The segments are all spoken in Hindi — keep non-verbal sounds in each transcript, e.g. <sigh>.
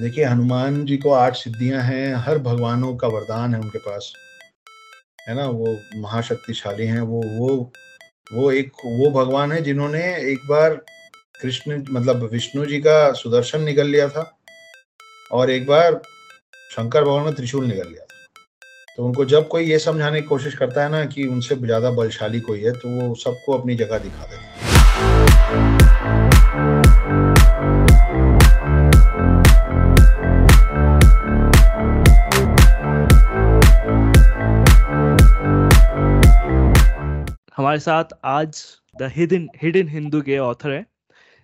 देखिए, हनुमान जी को आठ सिद्धियाँ हैं, हर भगवानों का वरदान है उनके पास। है ना? वो महाशक्तिशाली हैं, वो वो वो एक, वो भगवान है जिन्होंने एक बार कृष्ण मतलब विष्णु जी का सुदर्शन निकल लिया था और एक बार शंकर भगवान का त्रिशूल निकल लिया था। तो उनको जब कोई ये समझाने की कोशिश करता है ना कि उनसे ज़्यादा बलशाली कोई है तो वो सबको अपनी जगह दिखा देता है। हमारे साथ आज द हिडन हिडन हिंदू के ऑथर हैं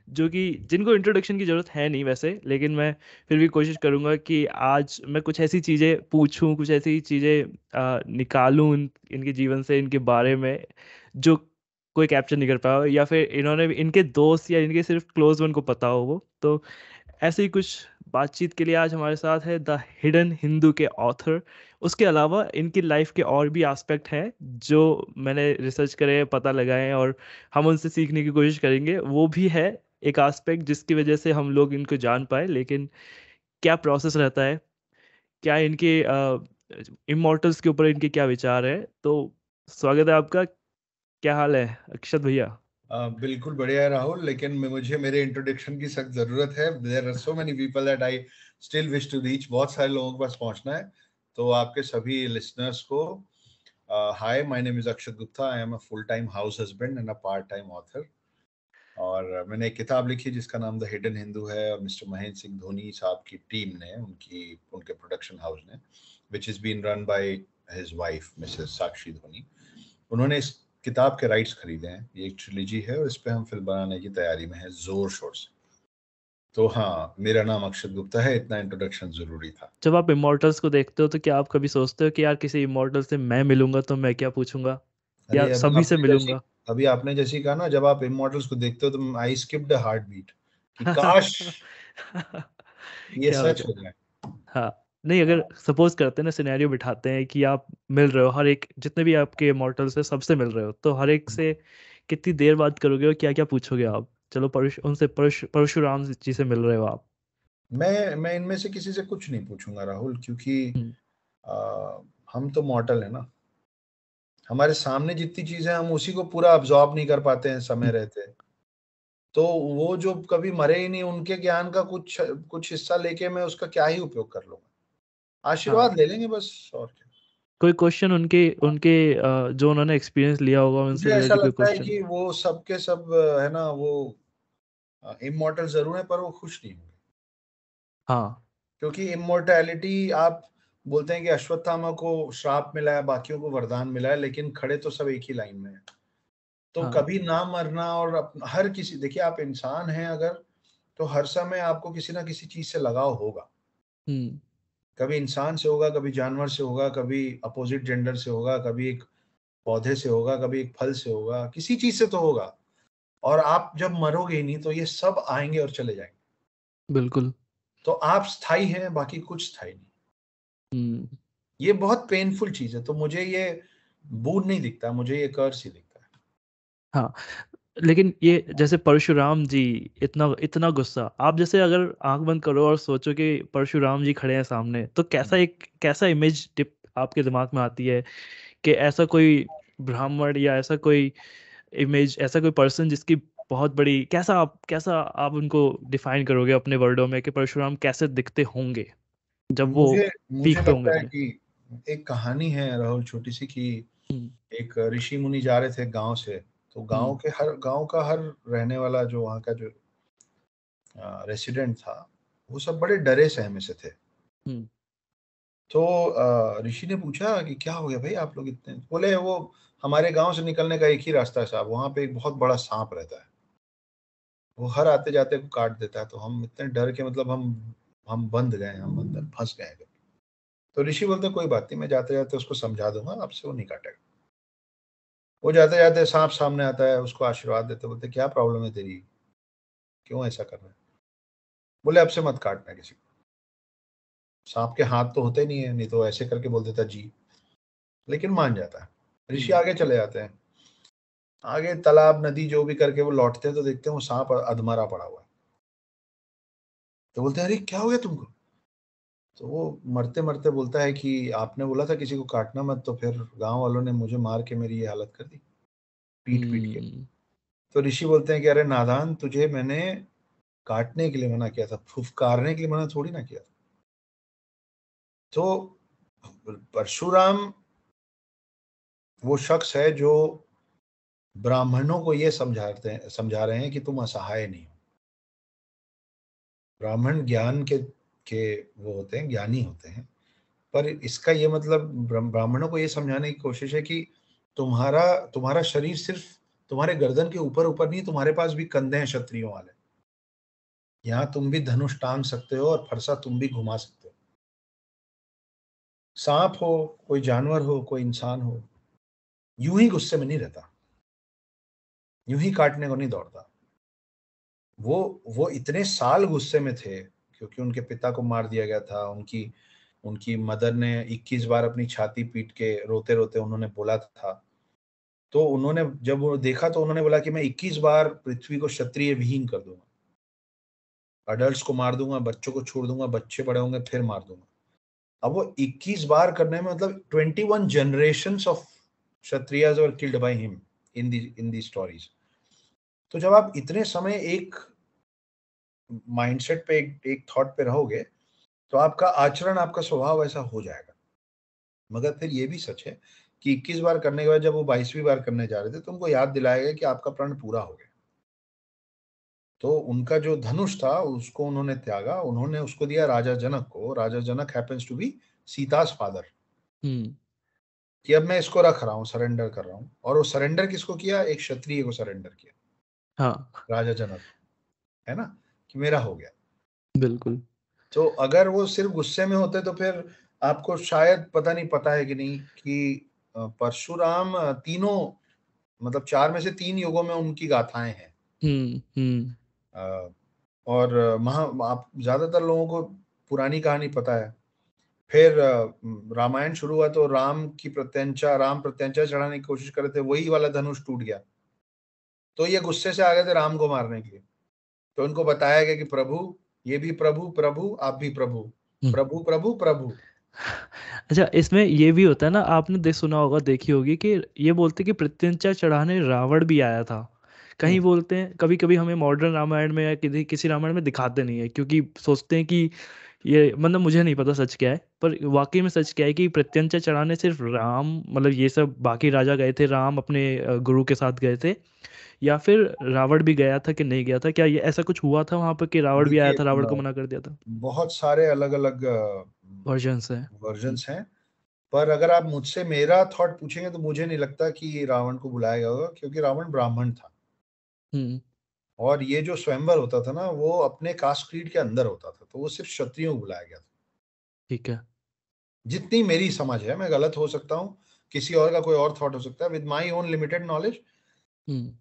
जो कि जिनको इंट्रोडक्शन की ज़रूरत है नहीं वैसे लेकिन मैं फिर भी कोशिश करूँगा कि आज मैं कुछ ऐसी चीज़ें पूछूँ कुछ ऐसी चीज़ें निकालूं इन, इनके जीवन से इनके बारे में जो कोई कैप्चर नहीं कर पाया या फिर इन्होंने इनके दोस्त या इनके सिर्फ़ क्लोज वन को पता हो वो तो ऐसे ही कुछ बातचीत के लिए आज हमारे साथ है द हिडन हिंदू के ऑथर। उसके अलावा इनकी लाइफ के और भी एस्पेक्ट हैं, जो मैंने रिसर्च करे, पता लगाए और हम उनसे सीखने की कोशिश करेंगे। वो भी है एक एस्पेक्ट जिसकी वजह से हम लोग इनको जान पाए, लेकिन क्या प्रोसेस रहता है? क्या इनके इमोटल्स के ऊपर इनके क्या विचार है? तो स्वागत है आपका। क्या हाल है अक्षत भैया? बिल्कुल बढ़िया राहुल, लेकिन मुझे मेरे इंट्रोडक्शन की सख्त ज़रूरत है। There are so many people that I still wish to reach बहुत सारे लोगों के पास पहुँचना है। तो आपके सभी लिसनर्स को hi my name is Akshat Gupta I am a full time house husband and a part time author और मैंने एक किताब लिखी जिसका नाम द हिडन हिंदू है और मिस्टर महेंद्र सिंह धोनी साहब की टीम ने, उनकी, उनके प्रोडक्शन हाउस ने which is been run by his wife Mrs Sakshi Dhoni उन्होंने इस किताब के राइट्स खरीदे हैं ये एक ट्रिलिजी है और इस पर हम फ़िल्म बनाने की तैयारी में है ज़ोर शोर से। तो हाँ मेरा नाम अक्षत गुप्ता है इतना इंट्रोडक्शन ज़रूरी था। जब आप इमोर्टल्स को देखते हो तो क्या आप कभी सोचते हो कि यार किसी इमोर्टल से मैं मिलूँगा तो मैं क्या पूछूँगा? या सभी से मिलूँगा। अभी आपने जैसे कहा ना जब आप इमोर्टल्स को देखते हो तो आई स्किप्ड हार्ट बीट काश <laughs> ये सच हो जाए। हाँ। नहीं अगर सपोज़ करते हैं ना सिनेरियो बिठाते हैं कि आप मिल रहे हो हर एक जितने भी आपके इमोर्टल्स है सबसे मिल रहे हो तो हर एक से कितनी देर बात करोगे और क्या क्या पूछोगे आप? चलो परश, उनसे परशुराम जी से मिल रहे हो आप। मैं मैं इनमें से किसी से कुछ नहीं पूछूँगा राहुल क्योंकि हम्म। आ, हम तो मॉडल है ना। हमारे सामने जितनी चीज़ें हम उसी को पूरा अब्जॉर्ब नहीं कर पाते हैं समय हम्म। रहते तो वो जो कभी मरे ही नहीं उनके ज्ञान का कुछ कुछ हिस्सा लेके मैं उसका क्या ही उपयोग कर लूँगा? आशीर्वाद हाँ। ले लेंगे बस और क्या कोई क्वेश्चन उनके उनके जो उन्होंने एक्सपीरियंस लिया होगा उनसे ऐसा लगता है कि वो सब के सब है ना वो इमोर्टल ज़रूर है पर वो खुश नहीं होंगे हाँ क्योंकि इमोर्टैलिटी आप बोलते हैं कि अश्वत्थामा को श्राप मिला है बाकियों को वरदान मिला है लेकिन खड़े तो सब एक ही लाइन में है तो हाँ. कभी ना मरना और हर किसी देखिए आप इंसान हैं अगर तो हर समय आपको किसी ना किसी चीज़ से लगाव होगा हम्म। कभी इंसान से होगा कभी जानवर से होगा कभी अपोजिट जेंडर से होगा कभी एक पौधे से होगा कभी एक फल से होगा किसी चीज़ से तो होगा। और आप जब मरोगे नहीं तो ये सब आएँगे और चले जाएँगे। बिल्कुल। तो आप स्थायी हैं बाकी कुछ स्थायी नहीं। हम्म। ये बहुत पेनफुल चीज़ है तो मुझे ये बूढ़ नहीं दिखता मुझे ये कर्स ही दिखता है। हाँ लेकिन ये जैसे परशुराम जी इतना इतना गुस्सा। आप जैसे अगर आँख बंद करो और सोचो कि परशुराम जी खड़े हैं सामने तो कैसा एक कैसा इमेज टिप आपके दिमाग में आती है कि ऐसा कोई ब्राह्मण या ऐसा कोई इमेज ऐसा कोई पर्सन जिसकी बहुत बड़ी कैसा आप कैसा आप उनको डिफाइन करोगे अपने वर्डों में कि परशुराम कैसे दिखते होंगे जब वो मुझे लगता एक कहानी है राहुल छोटी सी कि हम्म। एक ऋषि मुनि जा रहे थे गाँव से। तो गाँव हम्म। के हर गाँव का हर रहने वाला जो वहाँ का जो रेसिडेंट था वो सब बड़े डरे सहमे से थे हम्म। तो ऋषि ने पूछा कि क्या हो गया भाई आप लोग इतने बोले वो हमारे गाँव से निकलने का एक ही रास्ता है साहब वहाँ पे एक बहुत बड़ा सांप रहता है वो हर आते जाते को काट देता है तो हम इतने डर के मतलब हम हम बंद गए हम अंदर फंस गए तो ऋषि बोलते कोई बात नहीं मैं जाते जाते उसको समझा दूँगा आपसे वो नहीं काटेगा वो जाते जाते सांप सामने आता है उसको आशीर्वाद देते बोलते क्या प्रॉब्लम है तेरी? क्यों ऐसा कर रहे हैं? बोले अब से मत काटना किसी को। सांप के हाथ तो होते नहीं है नहीं तो ऐसे करके बोल देता जी लेकिन मान जाता है। ऋषि हम्म। आगे चले जाते हैं। आगे तालाब नदी जो भी करके वो लौटते हैं तो देखते हैं वो सांप अधमरा पड़ा हुआ है। तो बोलते हैं अरे क्या हो गया तुमको? तो वो मरते-मरते बोलता है कि आपने बोला था किसी को काटना मत तो फिर गाँव वालों ने मुझे मार के मेरी ये हालत कर दी, पीट-पीट के। तो ऋषि बोलते हैं कि अरे नादान तुझे मैंने काटने के लिए मना किया था, फुफकारने के लिए मना थोड़ी ना किया था। तो परशुराम वो शख्स है जो ब्राह्मणों को ये समझाते हैं समझा रहे हैं कि तुम असहाय नहीं हो। ब्राह्मण ज्ञान के के वो होते हैं, ज्ञानी होते हैं। पर इसका ये मतलब ब्राह्मणों को ये समझाने की कोशिश है कि तुम्हारा तुम्हारा शरीर सिर्फ़ तुम्हारे गर्दन के ऊपर-ऊपर नहीं, तुम्हारे पास भी कंधे हैं क्षत्रियों वाले। यहाँ तुम भी धनुष टांग सकते हो और फरसा तुम भी घुमा सकते हो। सांप हो, कोई जानवर हो, कोई इंसान हो, यूँ ही गुस्से में नहीं रहता। यूँ ही काटने को नहीं दौड़ता। वो वो इतने साल गुस्से में थे क्योंकि उनके पिता को मार दिया गया था, उनकी उनकी मदर ने 21 बार अपनी छाती पीट के रोते-रोते उन्होंने बोला था। तो उन्होंने जब वो देखा तो उन्होंने बोला कि मैं 21 बार पृथ्वी को क्षत्रिय विहीन कर दूँगा। एडल्ट्स को मार दूँगा बच्चों को छोड़ दूँगा बच्चे बड़े होंगे फिर मार दूँगा अब वो 21 बार करने में मतलब 21 generation of Kshatriyas were killed by him in the in the stories तो जब आप इतने समय एक माइंडसेट पे एक, एक थॉट पे रहोगे तो आपका आचरण आपका स्वभाव ऐसा हो जाएगा। मगर फिर ये भी सच है कि 21 बार करने के बाद जब वो 22वीं बार करने जा रहे थे तो उनको याद दिलाया गया कि आपका प्रण पूरा हो गया। तो उनका जो धनुष था उसको उन्होंने त्यागा उन्होंने उसको दिया राजा जनक को। Raja Janak happens to be Sita's father कि अब मैं इसको रख रहा हूँ सरेंडर कर रहा हूँ। और वो सरेंडर किसको किया? एक क्षत्रिय को सरेंडर किया। हाँ। राजा जनक। है ना? कि मेरा हो गया। बिल्कुल। तो अगर वो सिर्फ़ गुस्से में होते तो फिर आपको शायद पता नहीं पता है कि नहीं कि परशुराम तीनों मतलब चार में से तीन युगों में उनकी गाथाएँ हैं। हम्म हम्म। और महा आप ज़्यादातर लोगों को पुरानी कहानी पता है। फिर रामायण शुरू हुआ तो राम की प्रत्यंचा राम प्रत्यंचा चढ़ाने की कोशिश कर रहे थे वही वाला धनुष टूट गया। तो ये गुस्से से आ गए थे राम को मारने के लिए। तो उनको बताया गया कि प्रभु ये भी प्रभु प्रभु आप भी प्रभु हम्म। प्रभु प्रभु प्रभु अच्छा इसमें ये भी होता है ना आपने देख सुना होगा देखी होगी कि ये बोलते कि प्रत्यंचा चढ़ाने रावण भी आया था कहीं हम्म। बोलते हैं कभी कभी हमें मॉडर्न रामायण में या किसी किसी रामायण में दिखाते नहीं है क्योंकि सोचते हैं कि ये मतलब मुझे नहीं पता सच क्या है पर वाकई में सच क्या है कि प्रत्यंचा चढ़ाने सिर्फ़ राम मतलब ये सब बाकी राजा गए थे राम अपने गुरु के साथ गए थे या फिर रावण भी गया था कि नहीं गया था? क्या ये ऐसा कुछ हुआ था वहाँ पर कि रावण भी आया था रावण को मना कर दिया था? बहुत सारे अलग अलग वर्जन है। वर्जन हैं पर अगर आप मुझसे मेरा थॉट पूछेंगे तो मुझे नहीं लगता कि रावण को बुलाया गया होगा क्योंकि रावण ब्राह्मण था। हम्म। और ये जो स्वयंवर होता था ना वो अपने कास्ट क्रीड के अंदर होता था तो वो सिर्फ़ क्षत्रियों को बुलाया गया था। ठीक है। जितनी मेरी समझ है मैं गलत हो सकता हूँ किसी और का कोई और थॉट हो सकता है with my own limited knowledge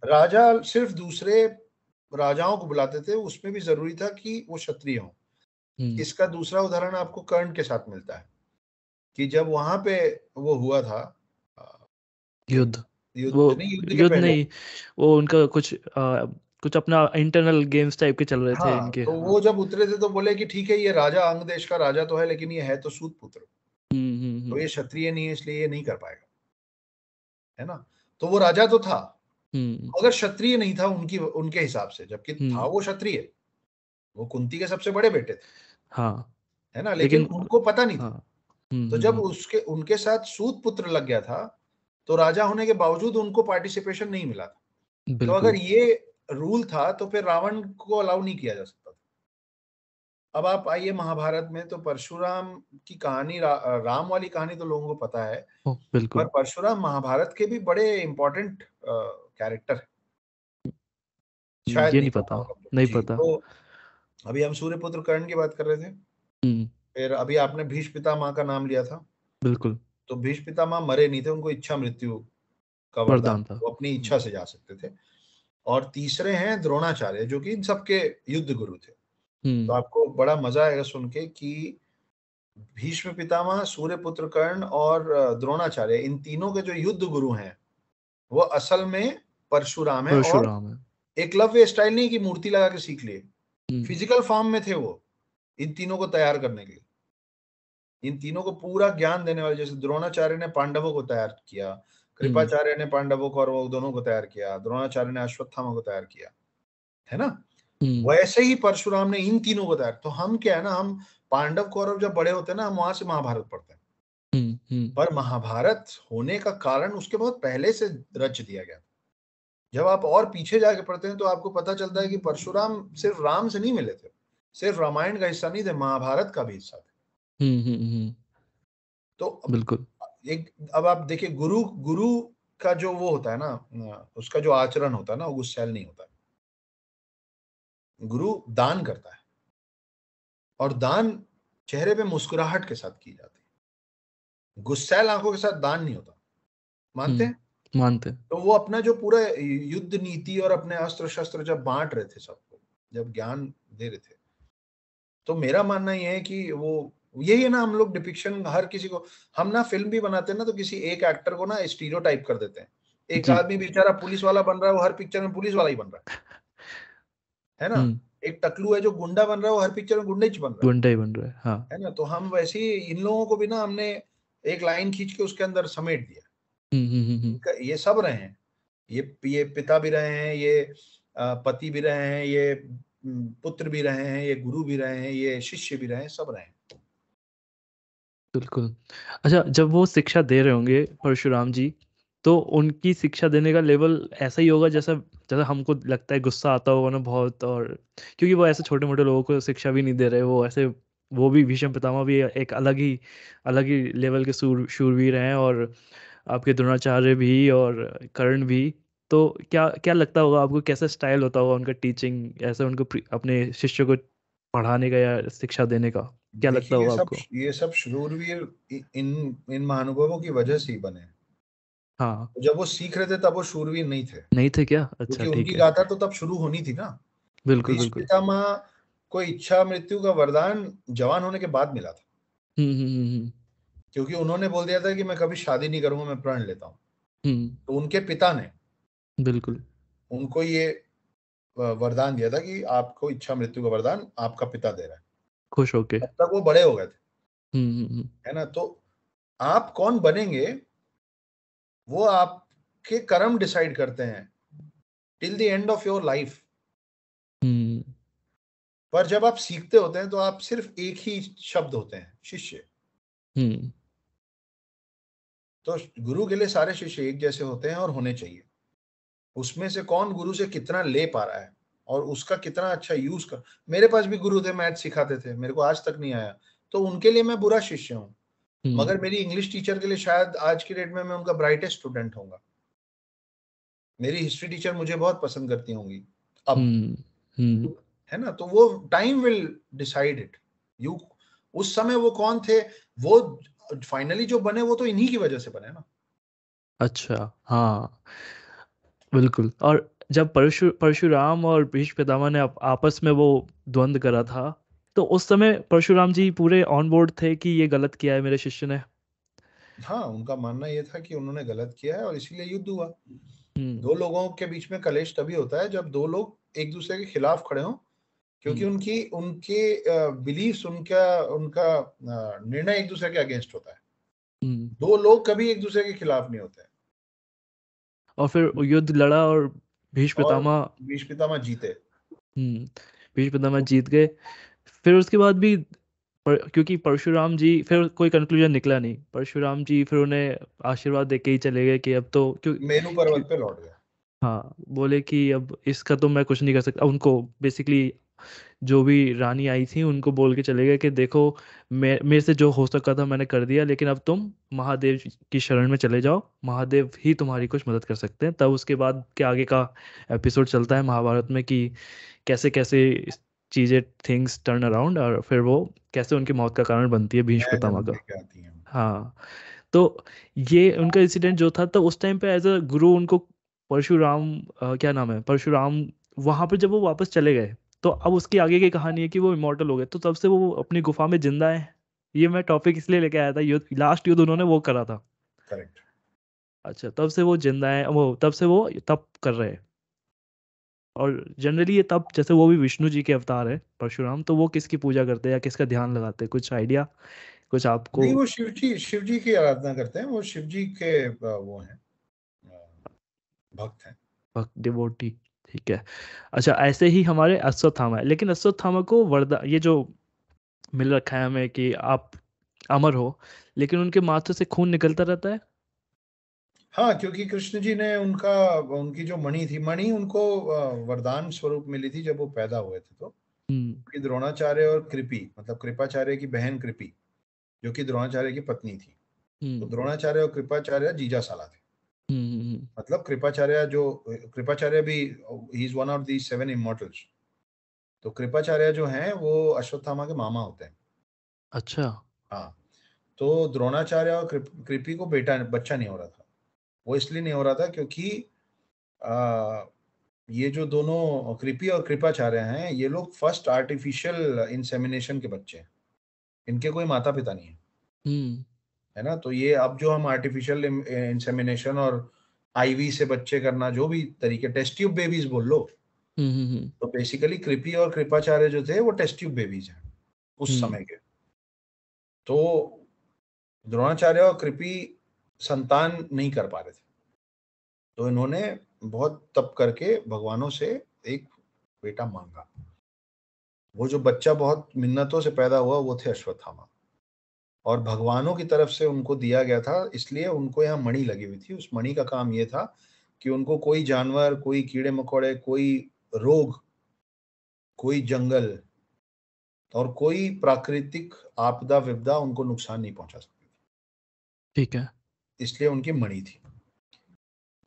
राजा सिर्फ़ दूसरे राजाओं को बुलाते थे उसमें भी ज़रूरी था कि वो क्षत्रिय हो। हम्म। इसका दूसरा उदाहरण आपको कर्ण के साथ मिलता है कि जब वहाँ पे वो हुआ था युद्ध। युद्ध, युद्ध नहीं वो उनका कुछ कुछ अपना इंटरनल गेम्स टाइप के चल रहे हाँ, थे इनके। तो वो जब उतरे थे तो बोले कि ठीक है ये राजा अंग देश का राजा तो है लेकिन ये है तो सूत पुत्र। हम्म, हम्म, हम्म। तो ये क्षत्रिय नहीं है इसलिए ये नहीं कर पाएगा। है ना? तो वो राजा तो था अगर क्षत्रिय नहीं था उनकी उनके हिसाब से। जबकि था वो क्षत्रिय। वो कुंती के सबसे बड़े बेटे थे। हाँ। है ना? लेकिन, लेकिन उनको पता नहीं था। हाँ, तो जब उसके उनके साथ सूत पुत्र लग गया था तो राजा होने के बावजूद उनको पार्टिसिपेशन नहीं मिला था। तो अगर ये रूल था तो फिर रावण को अलाउ नहीं किया जा सकता था। अब आप आइए महाभारत में तो परशुराम की कहानी रा, राम वाली कहानी तो लोगों को पता है बिल्कुल। पर परशुराम महाभारत के भी बड़े इंपॉर्टेंट कैरेक्टर है। शायद ये नहीं पता नहीं पता। तो अभी हम सूर्यपुत्र कर्ण की बात कर रहे थे। हम्म। फिर अभी आपने भीष्म माँ का नाम लिया था। बिल्कुल। तो भीष पिता माँ मरे नहीं थे उनको इच्छा मृत्यु का वरदान था। वो अपनी इच्छा से जा सकते थे। और तीसरे हैं द्रोणाचार्य जो कि इन सबके युद्ध गुरु थे तो हम्म। आपको बड़ा मज़ा आएगा सुन के कि भीष्म पितामह सूर्य पुत्र कर्ण और द्रोणाचार्य इन तीनों के जो युद्ध गुरु हैं वो असल में परशुराम है परशुराम और एकलव्य स्टाइल नहीं की मूर्ति लगा के सीख लिए फ़िज़िकल हम्म। फॉर्म में थे वो इन तीनों को तैयार करने के लिए इन तीनों को पूरा ज्ञान देने वाले जैसे द्रोणाचार्य ने पांडवों को तैयार किया कृपाचार्य ने पांडवों को और वो दोनों को तैयार किया द्रोणाचार्य ने अश्वत्थामा को तैयार किया है ना? हम्म। वैसे ही परशुराम ने इन तीनों को तैयार तो हम क्या है ना हम पांडव कौरव जब बड़े होते हैं ना हम वहाँ से महाभारत पढ़ते हैं। हम्म हम्म। पर महाभारत होने का कारण उसके बहुत पहले से रच दिया गया जब आप और पीछे जाके पढ़ते हैं तो आपको पता चलता है कि परशुराम सिर्फ़ राम से नहीं मिले थे सिर्फ़ रामायण का हिस्सा नहीं थे महाभारत का भी हिस्सा थे। हम्म हम्म हम्म, तो बिल्कुल। एक अब आप देखिए गुरु गुरु का जो वो होता है ना उसका जो आचरण होता है ना वो गुस्सैल नहीं होता। गुरु दान करता है। और दान चेहरे पे मुस्कुराहट के साथ की जाती है। गुस्सैल आँखों के साथ दान नहीं होता। मानते हम्म हैं? मानते तो वो अपना जो पूरा युद्ध नीति और अपने अस्त्र शस्त्र जब बांट रहे थे सबको जब ज्ञान दे रहे थे तो मेरा मानना ये है कि वो यही है ना हम लोग डिपिक्शन हर किसी को हम ना फ़िल्म भी बनाते हैं ना तो किसी एक एक्टर को ना स्टीरियो कर देते हैं। एक आदमी बेचारा पुलिस वाला बन रहा है वो हर पिक्चर में पुलिस वाला ही बन रहा है। है ना? हम्म। एक टकलू है जो गुंडा बन रहा है वो हर पिक्चर में गुंडे बन रहा है। गुंडा ही बन रहा है हाँ। है ना? तो हम वैसे ही इन लोगों को भी ना हमने एक लाइन खींच के उसके अंदर समेट दिया। हम्म हम्म ये सब रहे हैं। ये ये पिता भी रहे हैं ये पति भी रहे हैं ये पुत्र भी रहे हैं ये गुरु भी रहे हैं ये शिष्य भी रहे हैं सब रहे हैं। बिल्कुल। अच्छा जब वो शिक्षा दे रहे होंगे परशुराम जी तो उनकी शिक्षा देने का लेवल ऐसा ही होगा जैसा जैसा हमको लगता है, गुस्सा आता होगा ना बहुत और, क्योंकि वो ऐसे छोटे मोटे लोगों को शिक्षा भी नहीं दे रहे, वो ऐसे, वो भी भीष्म पितामह भी एक अलग ही अलग ही लेवल के सूर, शूरवीर हैं और आपके द्रोणाचार्य भी और कर्ण भी। तो क्या क्या लगता होगा आपको, कैसा स्टाइल होता होगा उनका टीचिंग, ऐसे उनको अपने शिष्य को पढ़ाने का या शिक्षा देने का? क्या लगता होगा आपको? ये सब शूरवीर इन इन महानुभवों की वजह से ही बने। हाँ। तो जब वो सीख रहे थे तब वो शूरवीर नहीं थे। नहीं थे क्या? अच्छा ठीक उनकी गाथा तो तब शुरू होनी थी ना। बिल्कुल भीष्म बिल्कुल। पितामह को इच्छा मृत्यु का वरदान जवान होने के बाद मिला था। हम्म हम्म हम्म क्योंकि उन्होंने बोल दिया था कि मैं कभी शादी नहीं करूँगा मैं प्रण लेता हूँ। तो उनके पिता ने बिल्कुल। उनको ये वरदान दिया था कि आपको इच्छा मृत्यु का वरदान आपका पिता दे रहा है। खुश होके। तब तक वो बड़े हो गए थे। हम्म हम्म हम्म, है ना? तो आप कौन बनेंगे वो आपके कर्म डिसाइड करते हैं। Till the end of your life. पर जब आप सीखते होते हैं तो आप सिर्फ़ एक ही शब्द होते हैं शिष्य। हम्म। तो गुरु के लिए सारे शिष्य एक जैसे होते हैं और होने चाहिए। उसमें से कौन गुरु से कितना ले पा रहा है? और उसका कितना अच्छा यूज़ कर मेरे पास भी गुरु थे मैथ सिखाते थे मेरे को आज तक नहीं आया। तो उनके लिए मैं बुरा शिष्य हूँ। हम्म, मगर मेरी इंग्लिश टीचर के लिए शायद आज की डेट में मैं उनका ब्राइटेस्ट स्टूडेंट होऊँगा। मेरी हिस्ट्री टीचर मुझे बहुत पसंद करती होंगी। अब हम्म है ना? तो वो time will decide it you उस समय वो कौन थे? वो फाइनली जो बने वो तो इन्हीं की वजह से बने ना। अच्छा हाँ। बिल्कुल। और जब परशु परशुराम और भीष्म पितामह ने आप, आपस में वो द्वंद करा था तो उस समय परशुराम जी पूरे ऑन बोर्ड थे कि ये गलत किया है मेरे शिष्य ने। हाँ उनका मानना ये था कि उन्होंने गलत किया है और इसीलिए युद्ध हुआ। हम्म। दो लोगों के बीच में कलेश तभी होता है जब दो लोग एक दूसरे के खिलाफ खड़े हों क्योंकि हम्म। उनकी उनके बिलीफ्स उनका उनका निर्णय एक दूसरे के अगेंस्ट होता है। हम्म। दो लोग कभी एक दूसरे के खिलाफ नहीं होते। और फिर युद्ध लड़ा और भीष्म पितामह भीष्म पितामह जीते। हम्म भीष्म पितामह जीत गए। फिर उसके बाद भी पर, क्योंकि परशुराम जी फिर कोई कंक्लूजन निकला नहीं। परशुराम जी फिर उन्हें आशीर्वाद दे के ही चले गए कि अब तो क्यों मेरू पर्वत पे लौट गए। हाँ बोले कि अब इसका तो मैं कुछ नहीं कर सकता। उनको बेसिकली जो भी रानी आई थी उनको बोल के चले गए कि देखो मे मेरे से जो हो सका था मैंने कर दिया लेकिन अब तुम महादेव की शरण में चले जाओ महादेव ही तुम्हारी कुछ मदद कर सकते हैं। तब उसके बाद के आगे का एपिसोड चलता है महाभारत में कि कैसे कैसे चीज़ें थिंग्स टर्न अराउंड और फिर वो कैसे उनकी मौत का कारण बनती है भीष्म पितामह हैं। हाँ तो ये उनका इंसिडेंट जो था तो उस टाइम पे एज अ गुरु उनको परशुराम क्या नाम है परशुराम वहाँ पर जब वो वापस चले गए तो अब उसकी आगे की कहानी है कि वो इमोर्टल हो गए। तो तब से वो अपनी गुफा में ज़िंदा है। ये मैं टॉपिक इसलिए लेके आया था युद्ध लास्ट युद्ध उन्होंने वो करा था। करेक्ट अच्छा तब से वो ज़िंदा है वो तब से वो तप कर रहे हैं। और जनरली ये तप जैसे वो भी विष्णु जी के अवतार है परशुराम तो वो किसकी पूजा करते हैं या किसका ध्यान लगाते हैं? कुछ आइडिया कुछ आपको नहीं वो शिव जी शिव जी की आराधना करते हैं वो शिव जी के वो हैं भक्त हैं। भक्त डिवोटी ठीक है। अच्छा ऐसे ही हमारे अश्वत्थामा है लेकिन अश्वत्थामा को वरदा ये जो मिल रखा है हमें कि आप अमर हो लेकिन उनके माथे से खून निकलता रहता है? हाँ क्योंकि कृष्ण जी ने उनका उनकी जो मणि थी मणि उनको वरदान स्वरूप मिली थी जब वो पैदा हुए थे तो। हम्म। द्रोणाचार्य और कृपी मतलब कृपाचार्य की बहन कृपी जो कि द्रोणाचार्य की पत्नी थी। तो हम्म। द्रोणाचार्य और कृपाचार्य जीजा साला थे। हम्म, मतलब कृपाचार्य जो कृपाचार्य भी he is one of the seven immortals तो कृपाचार्य जो हैं वो अश्वत्थामा के मामा होते हैं। अच्छा। हाँ। तो द्रोणाचार्य और कृपी को बेटा बच्चा नहीं हो रहा था। वो इसलिए नहीं हो रहा था क्योंकि आ, ये जो दोनों कृपी और कृपाचार्य हैं ये लोग फ़र्स्ट आर्टिफिशियल इंसेमिनेशन के बच्चे हैं। इनके कोई माता पिता नहीं है। हम्म। है ना? तो ये अब जो हम आर्टिफिशियल इंसेमिनेशन और आईवी से बच्चे करना जो भी तरीके टेस्ट ट्यूब बेबीज बोल लो। हम्म, हम्म, तो बेसिकली कृपी और कृपाचार्य जो थे वो टेस्ट ट्यूब बेबीज हैं उस समय के। तो द्रोणाचार्य और कृपी संतान नहीं कर पा रहे थे। तो इन्होंने बहुत तप करके भगवानों से एक बेटा मांगा। वो जो बच्चा बहुत मिन्नतों से पैदा हुआ वो थे अश्वत्थामा। और भगवानों की तरफ़ से उनको दिया गया था इसलिए उनको यहाँ मणि लगी हुई थी। उस मणि का काम ये था कि उनको कोई जानवर कोई कीड़े मकोड़े कोई रोग कोई जंगल और कोई प्राकृतिक आपदा विपदा उनको नुकसान नहीं पहुँचा सकती ठीक है। इसलिए उनकी मणि थी।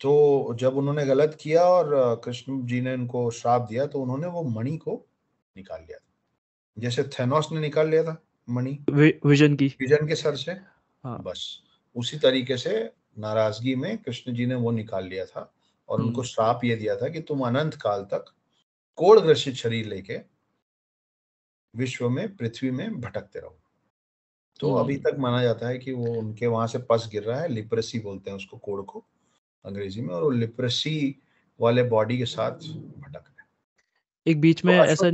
तो जब उन्होंने गलत किया और कृष्ण जी ने उनको श्राप दिया तो उन्होंने वो मणि को निकाल लिया जैसे थेनोस ने निकाल लिया था। मणि विजन की विजन के सर से हाँ। बस उसी तरीके से नाराज़गी में कृष्ण जी ने वो निकाल लिया था और उनको हम्म। श्राप ये दिया था कि तुम अनंत काल तक कोड़ ग्रसित शरीर लेके विश्व में पृथ्वी में भटकते रहो तो अभी हम्म। तक माना जाता है कि वो उनके वहाँ से पस गिर रहा है लिप्रेसी बोलते हैं उसको कोड़ को अंग्रेज़ी में और वो लिप्रेसी वाले बॉडी के साथ भटक रहे एक बीच में तो ऐसा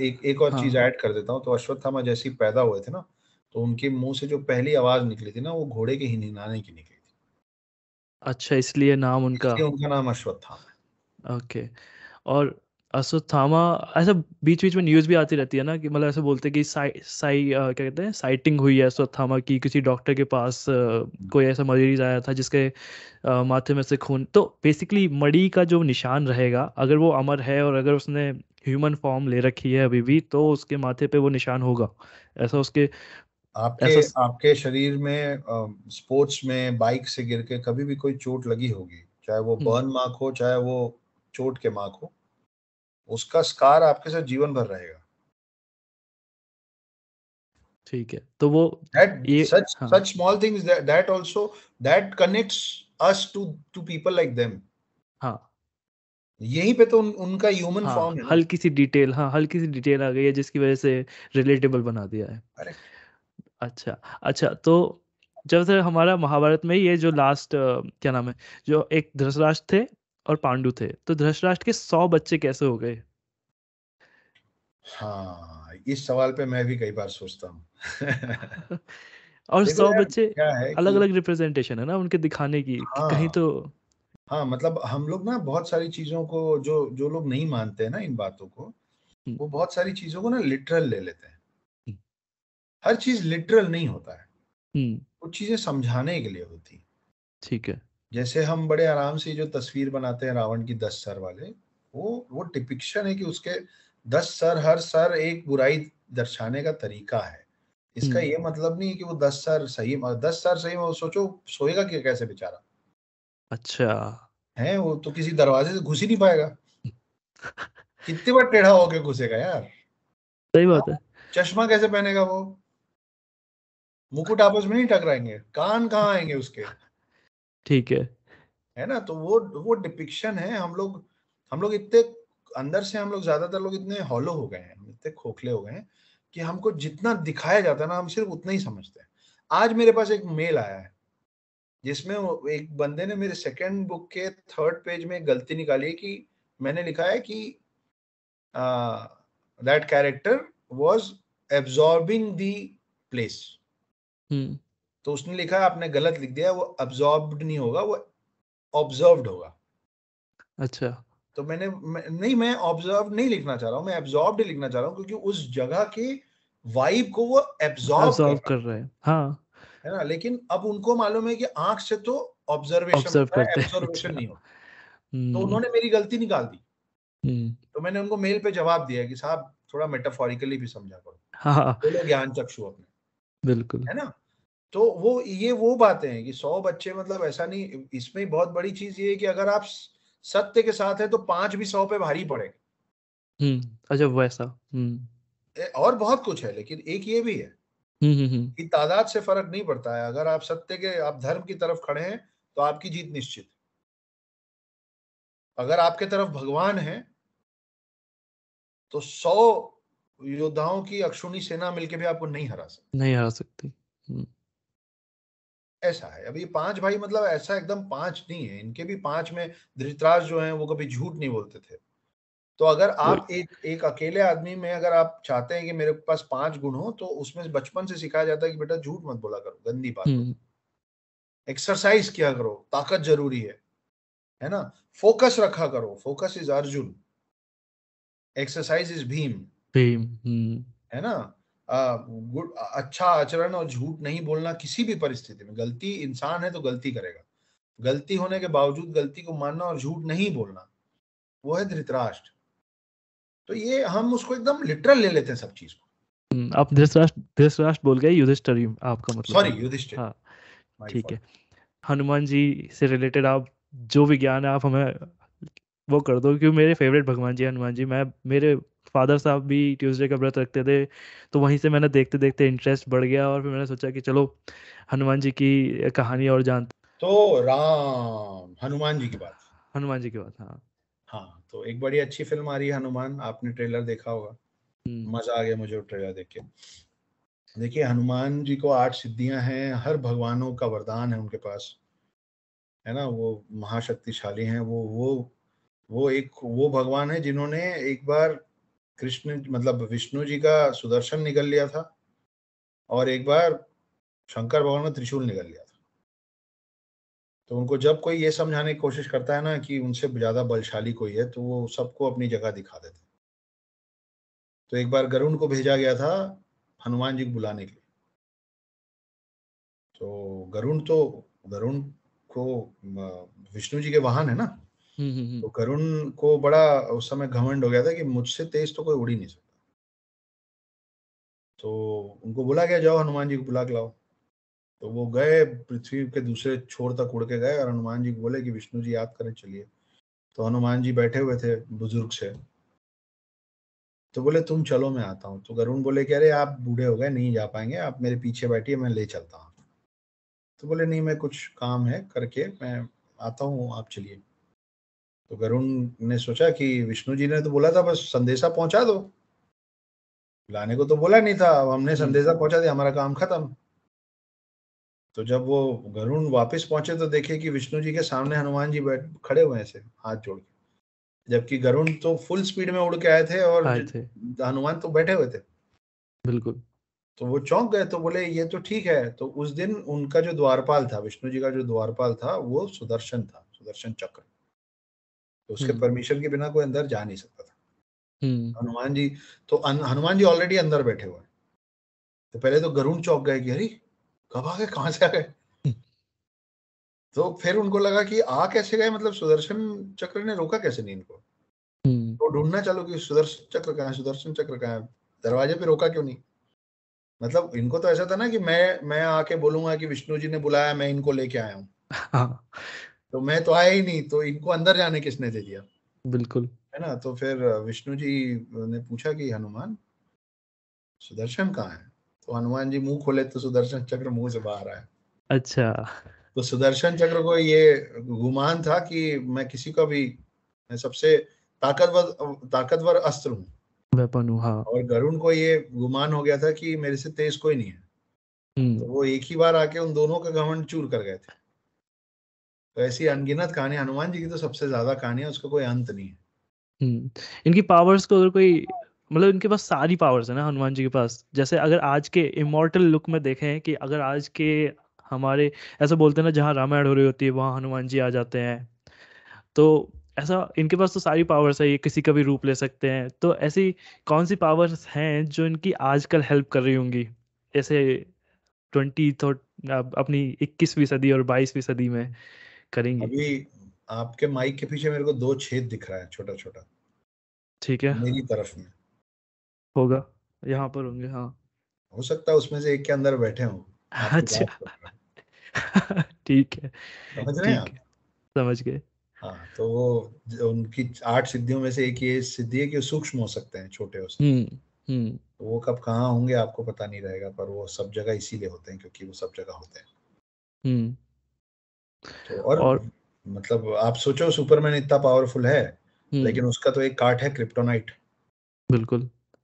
एक एक और हाँ. चीज़ ऐड कर देता हूँ तो अश्वत्थामा जैसे पैदा हुए थे ना तो उनके मुँह से जो पहली आवाज़ निकली थी ना वो घोड़े के ही निनाने की निकली थी अच्छा इसलिए नाम उनका इसलिए उनका नाम अश्वत्थामा ओके और अश्वत्थामा ऐसा बीच-बीच में न्यूज़ भी आती रहती है ना कि मतलब ऐसे बोलते हैं कि साई साई क्या कहते हैं साइटिंग हुई है अश्वत्थामा की किसी डॉक्टर के पास कोई ऐसा मरीज़ आया था जिसके माथे में से खून तो बेसिकली मणि का जो निशान रहेगा अगर वो अमर है और अगर उसने ह्यूमन फॉर्म ले रखी है अभी भी तो उसके माथे पे वो निशान होगा। ऐसा उसके आपके ऐसा आपके शरीर में स्पोर्ट्स में बाइक से गिर के कभी भी कोई चोट लगी होगी, चाहे वो बर्न मार्क हो, चाहे वो चोट के मार्क हो। उसका स्कार आपके साथ जीवन भर रहेगा। ठीक है तो वो that ये such हाँ. such small things that that also that connects us to to people like them हाँ। यहीं पे तो उन, उनका ह्यूमन हाँ, फॉर्म है हल्की सी डिटेल हाँ हल्की सी डिटेल आ गई है जिसकी वजह से रिलेटेबल बना दिया है। अरे। अच्छा अच्छा तो जब से हमारा महाभारत में ये जो लास्ट क्या नाम है जो एक धृतराष्ट्र थे और पांडु थे तो धृतराष्ट्र के सौ बच्चे कैसे हो गए हाँ इस सवाल पे मैं भी कई बार सोचता हूँ <laughs> और सौ बच्चे अलग अलग रिप्रेजेंटेशन है ना उनके दिखाने की हाँ, कहीं। तो हाँ मतलब हम लोग ना बहुत सारी चीज़ों को जो जो लोग नहीं मानते हैं ना इन बातों को हम्म। वो बहुत सारी चीज़ों को ना लिटरल ले लेते हैं हम्म। हर चीज़ लिटरल नहीं होता है हम्म। कुछ चीज़ें समझाने के लिए होती ठीक है जैसे हम बड़े आराम से जो तस्वीर बनाते हैं रावण की दस सर वाले वो वो टिपिक्शन है कि उसके दस सर हर सर एक बुराई दर्शाने का तरीका है। इसका हम्म। ये मतलब नहीं कि वो दस सर सही दस सर सही में सोचो सोएगा कि कैसे बेचारा? अच्छा। है वो तो किसी दरवाजे से घुस ही नहीं पाएगा। <laughs> कितनी बार टेढ़ा होके घुसेगा यार। सही बात है। चश्मा कैसे पहनेगा वो? मुकुट आपस में नहीं टकराएँगे कान कहाँ आएँगे उसके? ठीक है। है ना? तो वो वो डिपिक्शन है हम लोग हम लोग इतने अंदर से हम लोग ज़्यादातर लोग इतने हॉलो हो गए हैं इतने खोखले हो गए हैं कि हमको जितना दिखाया जाता है ना हम सिर्फ़ उतना ही समझते हैं। आज मेरे पास एक मेल आया है जिसमें एक बंदे ने मेरे सेकंड बुक के थर्ड पेज में गलती निकाली कि मैंने लिखा है कि that character was absorbing the place तो उसने लिखा आपने गलत लिख दिया वो अब्जॉर्ब्ड नहीं होगा वो ऑब्जर्व्ड होगा। अच्छा। तो मैंने मैं, नहीं मैं ऑब्ज़र्व नहीं लिखना चाह रहा हूँ मैं एब्जॉर्ब्ड लिखना चाह रहा हूँ क्योंकि उस जगह के वाइब को वो एब्जॉर्ब कर रहे हैं। हाँ है। ना? लेकिन अब उनको मालूम है कि आँख से तो ऑब्जर्वेशन ऑब्ज़र्व होता करते अच्छा नहीं होता। तो हम्म उन्होंने मेरी गलती निकाल दी। हम्म। तो मैंने उनको मेल पे जवाब दिया कि साहब थोड़ा मेटाफोरिकली भी समझा करो। हाँ। ज्ञान चक्षु अपने। बिल्कुल। है ना? तो वो ये वो बातें हैं कि सौ बच्चे मतलब ऐसा नहीं इसमें बहुत बड़ी चीज़ ये है कि अगर आप सत्य के साथ है तो पाँच भी सौ पे भारी पड़ेगा। हम्म अच्छा वैसा हम्म। और बहुत कुछ है लेकिन एक ये भी है हम्म कि तादाद से फ़र्क नहीं पड़ता है। अगर आप सत्य के आप धर्म की तरफ़ खड़े हैं तो आपकी जीत निश्चित है। अगर आपके तरफ़ भगवान है तो सौ योद्धाओं की अक्षुणी सेना मिलके भी आपको नहीं हरा सकती। नहीं हरा सकती हम्म। ऐसा है। अभी पाँच भाई मतलब ऐसा एकदम पाँच नहीं है। इनके भी पाँच में धृतराज जो हैं वो कभी झूठ नहीं बोलते थे। तो अगर आप एक एक अकेले आदमी में अगर आप चाहते हैं कि मेरे पास पाँच गुण हो तो उसमें बचपन से सिखाया जाता है कि बेटा झूठ मत बोला करो गंदी बात हम्म। एक्सरसाइज किया करो ताकत ज़रूरी है। है ना? फोकस रखा करो focus is Arjun. Exercise is Bhim. Bhim हम्म। है ना? अच्छा आचरण और झूठ नहीं बोलना किसी भी परिस्थिति में गलती इंसान है तो गलती करेगा। गलती होने के बावजूद गलती को मानना और झूठ नहीं बोलना वो है धृतराष्ट्र। तो ये हम उसको एकदम लिटरल ले लेते हैं सब चीज़ को। हम्म, आप धृतराष्ट्र धृतराष्ट्र बोल गए युधिष्ठिर आपका मतलब सॉरी। युधिष्ठिर। हाँ ठीक है। हनुमान जी से रिलेटेड आप जो भी ज्ञान है आप हमें वो कर दो क्योंकि मेरे फेवरेट भगवान जी हनुमान जी। मैं मेरे फादर साहब भी ट्यूसडे का व्रत रखते थे तो वहीं से मैंने देखते देखते इंटरेस्ट बढ़ गया और फिर मैंने सोचा कि चलो हनुमान जी की कहानी और जान तो राम हनुमान जी की बात। हनुमान जी की बात हाँ। हाँ तो एक बड़ी अच्छी फ़िल्म आ रही है हनुमान आपने ट्रेलर देखा होगा। हम्म, मज़ा आ गया मुझे ट्रेलर देख के। देखिए हनुमान जी को आठ सिद्धियाँ हैं हर भगवानों का वरदान है उनके पास। है ना वो महाशक्तिशाली हैं वो वो वो एक वो भगवान है जिन्होंने एक बार कृष्ण मतलब विष्णु जी का सुदर्शन निकल लिया था और एक बार शंकर भगवान का त्रिशूल निकल लिया था। तो उनको जब कोई ये समझाने की कोशिश करता है ना कि उनसे ज़्यादा बलशाली कोई है तो वो सबको अपनी जगह दिखा देते तो एक बार गरुण को भेजा गया था हनुमान जी को बुलाने के लिए। तो गरुण तो गरुण को विष्णु जी के वाहन है ना? तो गरुण को बड़ा उस समय घमंड हो गया था कि मुझसे तेज तो कोई उड़ ही नहीं सकता। तो उनको बुला गया जाओ हनुमान जी को बुला के लाओ। तो वो गए, पृथ्वी के दूसरे छोर तक उड़ के गए और हनुमान जी को बोले कि, विष्णु जी, याद करें, चलिए। तो हनुमान जी बैठे हुए थे बुज़ुर्ग से। तो बोले, तुम चलो, मैं आता हूँ। तो गरुण बोले कि, अरे, आप बूढ़े हो गए, नहीं जा पाएँगे, आप मेरे पीछे बैठिए, मैं ले चलता हूँ। तो बोले, नहीं, मैं कुछ काम है, करके मैं आता हूँ, आप चलिए। तो गरुण ने सोचा कि विष्णु जी ने तो बोला था बस संदेशा पहुँचा दो। लाने को तो बोला नहीं था अब हमने संदेशा पहुँचा दिया हमारा काम खत्म। तो जब वो गरुण वापस पहुँचे तो देखे कि विष्णु जी के सामने हनुमान जी बैठ खड़े हुए ऐसे हाथ जोड़ के। जबकि गरुण तो फुल स्पीड में उड़ के आए थे और आए थे। हनुमान तो बैठे हुए थे। बिल्कुल। तो वो चौंक गए तो बोले ये तो ठीक है। तो उस दिन उनका जो द्वारपाल था विष्णु जी का जो द्वारपाल था वो सुदर्शन था सुदर्शन चक्र। तो उसके हम्म। परमिशन के बिना कोई अंदर जा नहीं सकता था। हम्म। हनुमान जी तो हनुमान जी ऑलरेडी अंदर बैठे हुए हैं। तो पहले तो गरुण चौंक गए कि अरे कब आ गए? कहाँ से आ गए? तो फिर उनको लगा कि आ कैसे गए? मतलब सुदर्शन चक्र ने रोका कैसे नहीं इनको? हम्म। तो ढूंढना चालू कि सुदर्शन चक्र कहाँ है? सुदर्शन चक्र कहाँ है? दरवाजे पे रोका क्यों नहीं? मतलब इनको तो ऐसा था ना कि मैं मैं आके बोलूँगा कि विष्णु जी ने बुलाया मैं इनको लेके आया हूँ। हाँ। तो मैं तो आया ही नहीं तो इनको अंदर जाने किसने दे दिया? बिल्कुल। है ना तो फिर विष्णु जी ने पूछा कि हनुमान सुदर्शन कहाँ है? तो हनुमान जी मुँह खोले तो सुदर्शन चक्र मुँह से बाहर आया। अच्छा। तो सुदर्शन चक्र को ये गुमान था कि मैं किसी का भी मैं सबसे ताकतवर ताकतवर अस्त्र हूँ। वेपन हाँ और गरुण को ये गुमान हो गया था कि मेरे से तेज कोई नहीं है। तो हम्म वो एक ही बार आके उन दोनों का घमंड चूर कर गए थे। तो ऐसी अनगिनत कहानी, हनुमान जी की तो सबसे ज़्यादा कहानी है, उसका कोई अंत नहीं है। हम्म इनकी पावर्स को अगर कोई मतलब इनके पास सारी पावर्स है ना हनुमान जी के पास, जैसे अगर आज के इमोर्टल लुक में देखें कि अगर आज के हमारे, ऐसा बोलते हैं ना, जहाँ रामायण हो रही होती है, वहाँ हनुमान जी आ जाते हैं तो ऐसा, इनके पास तो सारी पावर्स है, ये किसी का भी रूप ले सकते हैं तो ऐसी कौन सी पावर्स हैं जो इनकी आजकल हेल्प कर रही होंगी? ऐसे ट्वेंटी अपनी इक्कीसवीं सदी और बाईसवीं सदी में। करेंगी। अभी आपके माइक के पीछे मेरे को दो छेद दिख रहा है छोटा छोटा ठीक है। मेरी तरफ़ में। होगा। यहाँ पर होंगे हाँ। हो सकता है उसमें से एक के अंदर बैठे हो। अच्छा। <laughs> ठीक है। समझ रहे हैं आप? समझ गए। हाँ तो वो उनकी आठ सिद्धियों में से एक ये सिद्धि है कि वो सूक्ष्म हो सकते हैं छोटे हो सकते हैं। हम्म हम्म। तो वो कब कहाँ होंगे आपको पता नहीं रहेगा पर वो सब जगह इसीलिए होते हैं क्योंकि वो सब जगह होते हैं। हम्म। तो और, और मतलब आप सोचो सुपरमैन इतना पावरफुल है हम्म। लेकिन उसका तो एक काट है क्रिप्टोनाइट बिल्कुल।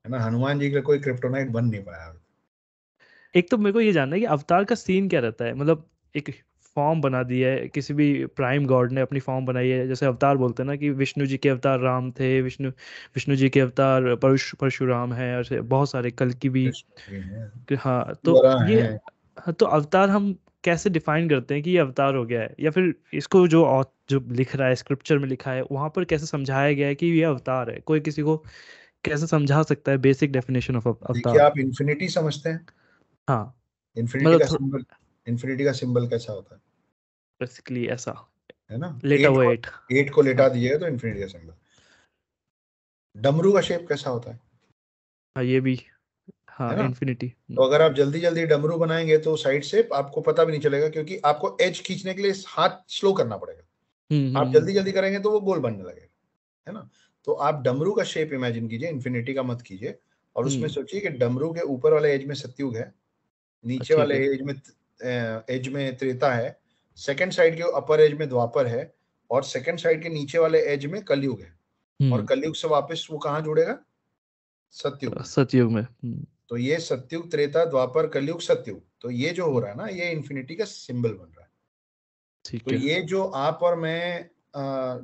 है ना? हनुमान जी का कोई क्रिप्टोनाइट बन नहीं पाया। एक तो मेरे को ये जानना है कि अवतार का सीन क्या रहता है? मतलब एक फॉर्म बना दिया है किसी भी प्राइम गॉड ने अपनी फॉर्म बनाई है। जैसे अवतार बोलते हैं ना कि विष्णु जी के अवतार राम थे विष्णु विष्णु जी के अवतार परशु परशुराम है और बहुत सारे कल की भी हाँ। तो ये हाँ, तो अवतार हम कैसे डिफाइन करते हैं कि ये अवतार हो गया है? या फिर इसको जो जो लिख रहा है स्क्रिप्चर में लिखा है वहाँ पर कैसे समझाया गया है कि ये अवतार है? कोई किसी को कैसे समझा सकता है बेसिक डेफिनेशन ऑफ़ अवतार? आप इन्फिनिटी समझते हैं। हाँ। इन्फिनिटी मतलब का सिंबल इन्फिनिटी का सिंबल कैसा होता है? बेसिकली ऐसा। है ना? लेटा हुआ एट एट को लेटा दीजिएगा तो इन्फिनिटी का सिंबल डमरू का शेप कैसा होता है? हाँ ये भी। हाँ? इन्फिनिटी तो अगर आप जल्दी जल्दी डमरू बनाएँगे तो साइड से आपको पता भी नहीं चलेगा क्योंकि आपको एज खींचने के लिए हाथ स्लो करना पड़ेगा। हम्म आप हम्म, जल्दी जल्दी करेंगे तो वो गोल बनने लगेगा है ना? तो आप डमरू का शेप इमेजिन कीजिए इन्फिनिटी का मत कीजिए और उसमें हम्म। सोचिए कि डमरू के ऊपर वाले एज में सत्युग है नीचे वाले एज में एज में त्रेता है सेकंड साइड के अपर एज में द्वापर है और सेकंड साइड के नीचे वाले एज में कलयुग है। और हम्म, कलयुग से वापस वो कहाँ जुड़ेगा? सत्युग। सतयुग में हम्म, तो ये सत्युग त्रेता द्वापर कलयुग सत्युग। तो ये जो हो रहा है ना ये इन्फिनिटी का सिंबल बन रहा है। ठीक तो है। ये जो आप और मैं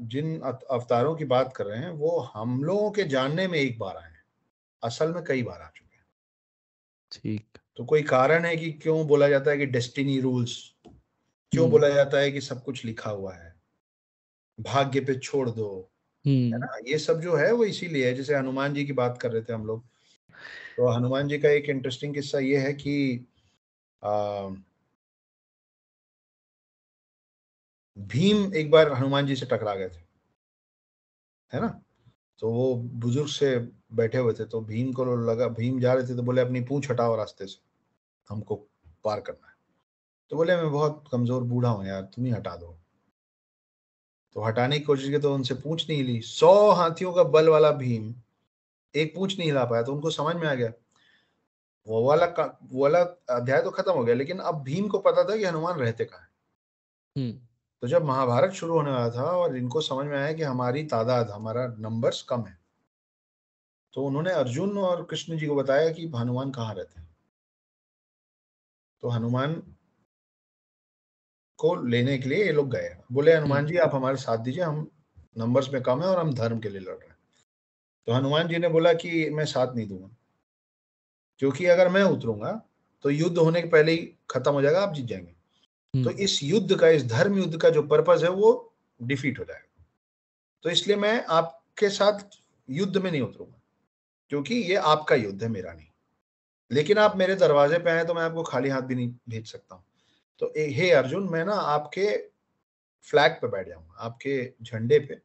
जिन अवतारों की बात कर रहे हैं वो हम लोगों के जानने में एक बार आए हैं। असल में कई बार आ चुके हैं। ठीक। तो कोई कारण है कि क्यों बोला जाता है कि डेस्टिनी रूल्स क्यों हम्म। बोला जाता है कि सब कुछ लिखा हुआ है? भाग्य पे छोड़ दो। है हम्म। ना? ये सब जो है वो इसीलिए है जैसे हनुमान जी की बात कर रहे थे हम लोग। तो हनुमान जी का एक इंटरेस्टिंग किस्सा ये है कि आ, भीम एक बार हनुमान जी से टकरा गए थे है ना? तो वो बुज़ुर्ग से बैठे हुए थे तो भीम को लगा भीम जा रहे थे तो बोले अपनी पूछ हटाओ रास्ते से हमको पार करना है। तो बोले मैं बहुत कमज़ोर बूढ़ा हूँ यार तुम ही हटा दो। तो हटाने की कोशिश की तो उनसे पूछ नहीं ली। सौ हाथियों का बल वाला भीम एक पूछ नहीं हिला पाया तो उनको समझ में आ गया। वो वाला का- वो वाला अध्याय तो खत्म हो गया लेकिन अब भीम को पता था कि हनुमान रहते कहाँ हैं। हम्म। तो जब महाभारत शुरू होने वाला था और इनको समझ में आया कि हमारी तादाद हमारा नंबर्स कम है तो उन्होंने अर्जुन और कृष्ण जी को बताया कि हनुमान कहाँ रहते हैं। तो हनुमान को लेने के लिए ये लोग गए बोले हनुमान जी आप हमारे साथ दीजिए हम नंबर्स में कम है और हम धर्म के लिए लड़ रहे हैं। तो हनुमान जी ने बोला कि मैं साथ नहीं दूँगा। क्योंकि अगर मैं उतरूँगा तो युद्ध होने के पहले ही खत्म हो जाएगा आप जीत जाएँगे। तो हम्म, इस युद्ध का इस धर्म युद्ध का जो पर्पज है वो डिफीट हो जाएगा। तो इसलिए मैं आपके साथ युद्ध में नहीं उतरूँगा क्योंकि ये आपका युद्ध है मेरा नहीं। लेकिन आप मेरे दरवाजे पे आए तो मैं आपको खाली हाथ भी नहीं भेज सकता हूँ। तो ए- हे अर्जुन मैं ना आपके फ्लैग पे बैठ जाऊँगा आपके झंडे पे।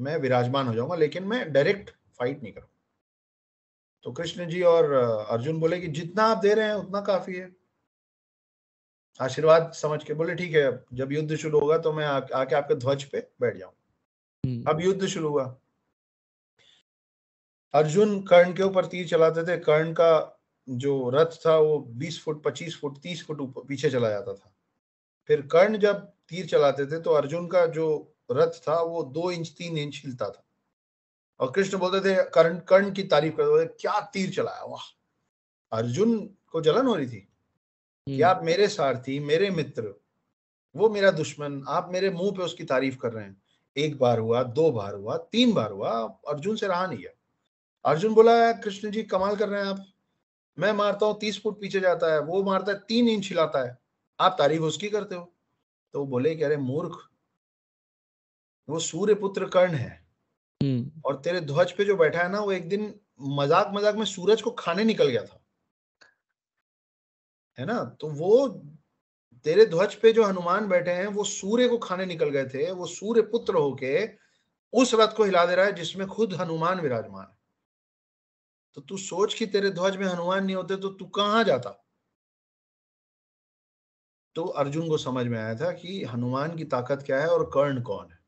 मैं विराजमान हो जाऊँगा लेकिन मैं डायरेक्ट फाइट नहीं करूँगा। तो कृष्ण जी और अर्जुन बोले कि जितना आप दे रहे हैं उतना काफ़ी है। आशीर्वाद समझ के बोले ठीक है जब युद्ध शुरू होगा तो मैं आ, आके आपके ध्वज पे बैठ जाऊँ हम्म, अब युद्ध शुरू हुआ। अर्जुन कर्ण के ऊपर तीर चलाते थे। कर्ण का जो रथ था वो 20 फुट 25 फुट 30 फुट ऊपर पीछे चला जाता था। फिर कर्ण जब तीर चलाते थे तो अर्जुन का जो रथ था वो दो इंच तीन इंच हिलता था। और कृष्ण बोलते थे कर्ण कर्ण की तारीफ़ करते थे क्या तीर चलाया? वाह! अर्जुन को जलन हो रही थी। कि आप मेरे सारथी मेरे मित्र वो मेरा दुश्मन आप मेरे मुँह पे उसकी तारीफ़ कर रहे हैं। एक बार हुआ दो बार हुआ तीन बार हुआ अर्जुन से रहा नहीं गया अर्जुन बोला कृष्ण जी कमाल कर रहे हैं आप। मैं मारता हूँ तीस फुट पीछे जाता है वो मारता है तीन इंच हिलाता है। आप तारीफ़ उसकी करते हो? तो वो बोले कि अरे मूर्ख वो सूर्य पुत्र कर्ण है। हम्म। और तेरे ध्वज पे जो बैठा है ना वो एक दिन मज़ाक मज़ाक में सूरज को खाने निकल गया था। है ना? तो वो तेरे ध्वज पे जो हनुमान बैठे हैं वो सूर्य को खाने निकल गए थे वो सूर्य पुत्र होके उस रथ को हिला दे रहा है जिसमें खुद हनुमान विराजमान है। तो तू सोच कि तेरे ध्वज में हनुमान नहीं होते तो तू कहाँ जाता? तो अर्जुन को समझ में आया था कि हनुमान की ताकत क्या है और कर्ण कौन है।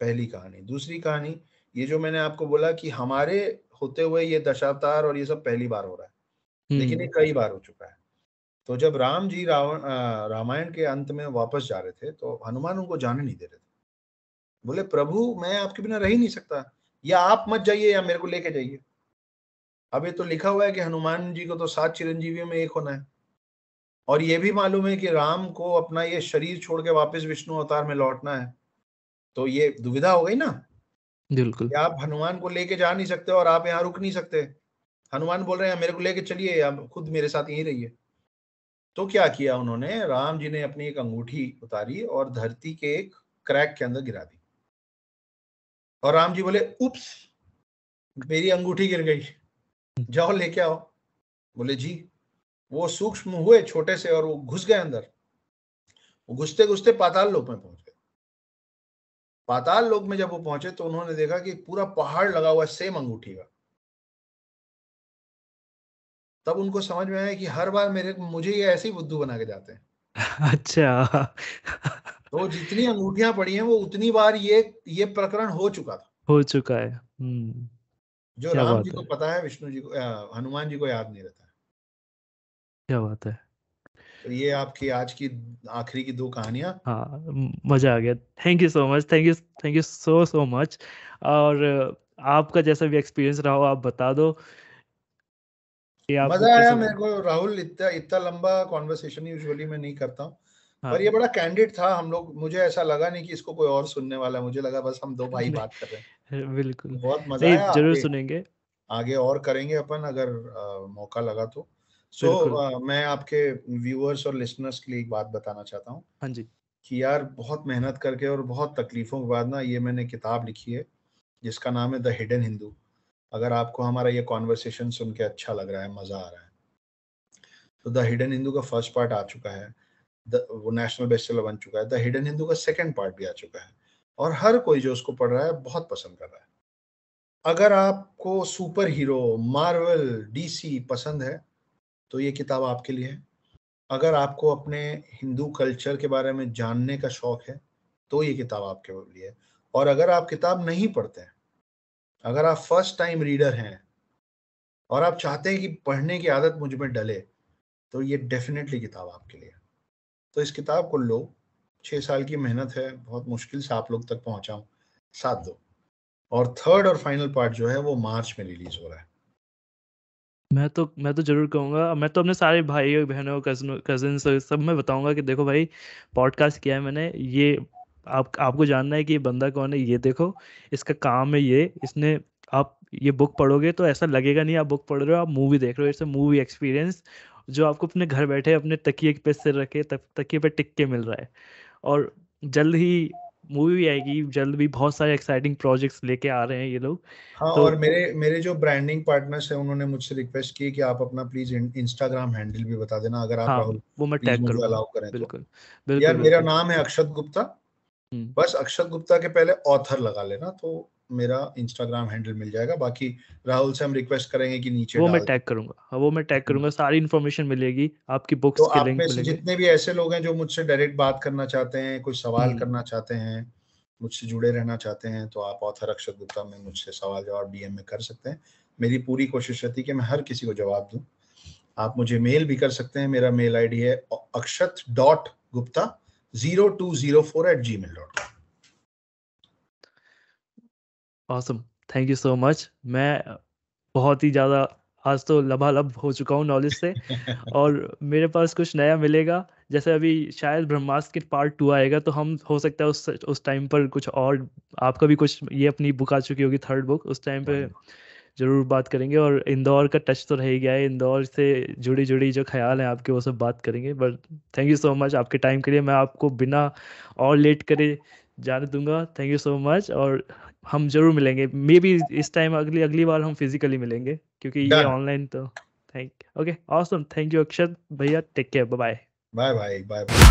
पहली कहानी। दूसरी कहानी ये जो मैंने आपको बोला कि हमारे होते हुए ये दशावतार और ये सब पहली बार हो रहा है लेकिन ये हम्म। कई बार हो चुका है। तो जब राम जी रावण रामायण के अंत में वापस जा रहे थे तो हनुमान उनको जाने नहीं दे रहे थे। बोले प्रभु मैं आपके बिना रह ही नहीं सकता। या आप मत जाइए या मेरे को लेके जाइए। ये तो लिखा हुआ है कि हनुमान जी को तो सात चिरंजीवियों में एक होना है। और ये भी मालूम है कि राम को अपना ये शरीर छोड़ के वापस विष्णु अवतार में लौटना है। तो ये दुविधा हो गई ना? बिल्कुल। आप हनुमान को लेके जा नहीं सकते और आप यहाँ रुक नहीं सकते। हनुमान बोल रहे हैं मेरे को लेके चलिए या खुद मेरे साथ यहीं रहिए। तो क्या किया उन्होंने? राम जी ने अपनी एक अंगूठी उतारी और धरती के एक क्रैक के अंदर गिरा दी। और राम जी बोले, उप्स, मेरी अंगूठी गिर गई। जाओ, लेके आओ। बोले, जी। वो सूक्ष्म हुए छोटे से और वो घुस गए अंदर। वो घुसते घुसते पाताल लोक में पहुँच गए। पाताल लोक में जब वो पहुँचे तो उन्होंने देखा कि पूरा पहाड़ लगा हुआ है, सेम अंगूठी का। तब उनको समझ में आया कि हर बार मेरे, मुझे ये ऐसे ही बुद्धू बना के जाते हैं। <laughs> अच्छा। तो जितनी अंगूठियाँ पड़ी हैं वो उतनी बार ये ये प्रकरण हो चुका था। हो चुका है। हम्म। जो राम जी को पता है विष्णु जी को हनुमान जी को याद नहीं रहता है। क्या बात है। तो ये आपकी आज की आखिरी की दो कहानियाँ। हाँ मज़ा आ गया। Thank you so much thank you thank you so so much और आपका जैसा भी एक्सपीरियंस रहा हो आप बता दो। मज़ा आया मेरे को राहुल इतना इतना लंबा कॉन्वर्सेशन यूजुअली मैं नहीं करता हूँ। हाँ. पर ये बड़ा कैंडिड था हम लोग मुझे ऐसा लगा नहीं कि इसको कोई और सुनने वाला मुझे लगा बस हम दो भाई बात कर रहे हैं। <laughs> बिल्कुल। बहुत मज़ा आया ज़रूर सुनेंगे। आगे और करेंगे अपन अगर आ, मौका लगा तो। सो so, मैं आपके व्यूअर्स और लिसनर्स के लिए एक बात बताना चाहता हूँ हाँ जी। कि यार बहुत मेहनत करके और बहुत तकलीफों के बाद ना ये मैंने किताब लिखी है जिसका नाम है द हिडन हिंदू अगर आपको हमारा ये कॉन्वर्सेशन सुन के अच्छा लग रहा है मज़ा आ रहा है। तो द हिडन हिंदू का फ़र्स्ट पार्ट आ चुका है। वो नेशनल बेस्टसेलर बन चुका है द हिडन हिंदू का सेकंड पार्ट भी आ चुका है। और हर कोई जो उसको पढ़ रहा है, बहुत पसंद कर रहा है। अगर आपको सुपर हीरो मार्वल डीसी पसंद है तो ये किताब आपके लिए है। अगर आपको अपने हिंदू कल्चर के बारे में जानने का शौक है तो ये किताब आपके लिए है। और अगर आप किताब नहीं पढ़ते हैं, अगर आप फ़र्स्ट टाइम रीडर हैं, और आप चाहते हैं कि पढ़ने की आदत मुझमें डले तो ये डेफिनेटली किताब आपके लिए तो इस किताब को लो। छः साल की मेहनत है, बहुत मुश्किल से आप लोग तक पहुंचाऊं साथ दो। और थर्ड और फाइनल पार्ट जो है, वो मार्च में रिलीज़ हो रहा है। मैं तो मैं तो ज़रूर कहूँगा। मैं तो अपने सारे भाई बहनों कज़न कजिन सब में बताऊँगा कि देखो भाई पॉडकास्ट किया है मैंने। ये आप, आपको जानना है कि ये बंदा कौन है, ये देखो। इसका काम है ये। इसने, आप ये बुक पढ़ोगे तो ऐसा लगेगा नहीं आप बुक पढ़ रहे हो, आप मूवी देख रहे हो। इट्स मूवी एक्सपीरियंस जो आपको अपने घर बैठे अपने तकिए पे सिर रखे तक तकिए पे टिक के मिल रहा है। और जल्द ही मूवी भी आएगी जल्द भी बहुत सारे एक्साइटिंग प्रोजेक्ट्स लेके आ रहे हैं ये लोग। हाँ तो, और मेरे मेरे जो ब्रांडिंग पार्टनर्स हैं उन्होंने मुझसे रिक्वेस्ट की कि आप अपना प्लीज़ इंस्टाग्राम हैंडल भी बता देना अगर आप हाँ, वो मैं टैग करूँगा। अलाउ करें बिल्कुल, तो। बिल्कुल यार मेरा नाम है अक्षत गुप्ता। हम्म। बस अक्षत गुप्ता के पहले ऑथर लगा लेना तो मेरा इंस्टाग्राम हैंडल मिल जाएगा। बाकी राहुल से हम रिक्वेस्ट करेंगे कि नीचे वो मैं टैग करूँगा। हाँ वो मैं टैग करूँगा। सारी इन्फॉर्मेशन मिलेगी। आपकी बुक्स तो के आप लिंक मिलेंगे। जितने भी ऐसे लोग हैं जो मुझसे डायरेक्ट बात करना चाहते हैं कोई सवाल हम्म। करना चाहते हैं मुझसे जुड़े रहना चाहते हैं तो आप ऑथर अक्षत गुप्ता में मुझसे सवाल जवाब डीएम में कर सकते हैं। मेरी पूरी कोशिश रहती है कि मैं हर किसी को जवाब दूँ। आप मुझे मेल भी कर सकते हैं। मेरा मेल आईडी है Akshat dot Gupta zero two zero four eight Gmail dot awesome thank you so much मैं बहुत ही ज़्यादा आज तो लबालब हो चुका हूँ नॉलेज से। <laughs> और मेरे पास कुछ नया मिलेगा। जैसे अभी शायद ब्रह्मास्त्र के पार्ट टू आएगा तो हम हो सकता है उस उस टाइम पर कुछ और आपका भी कुछ ये अपनी बुक आ चुकी होगी थर्ड बुक उस टाइम पे ज़रूर बात करेंगे। और इंदौर का टच तो रह ही गया है। इंदौर से जुड़ी जुड़ी जो ख्याल हैं आपके वो सब बात करेंगे। But thank you so much आपके टाइम के लिए। मैं आपको बिना और लेट करे जाने दूँगा। थैंक यू सो मच और हम ज़रूर मिलेंगे। मे बी इस टाइम अगली अगली बार हम फिजिकली मिलेंगे क्योंकि ये ऑनलाइन तो thank okay awesome thank you Akshat भैया take care bye bye bye bye bye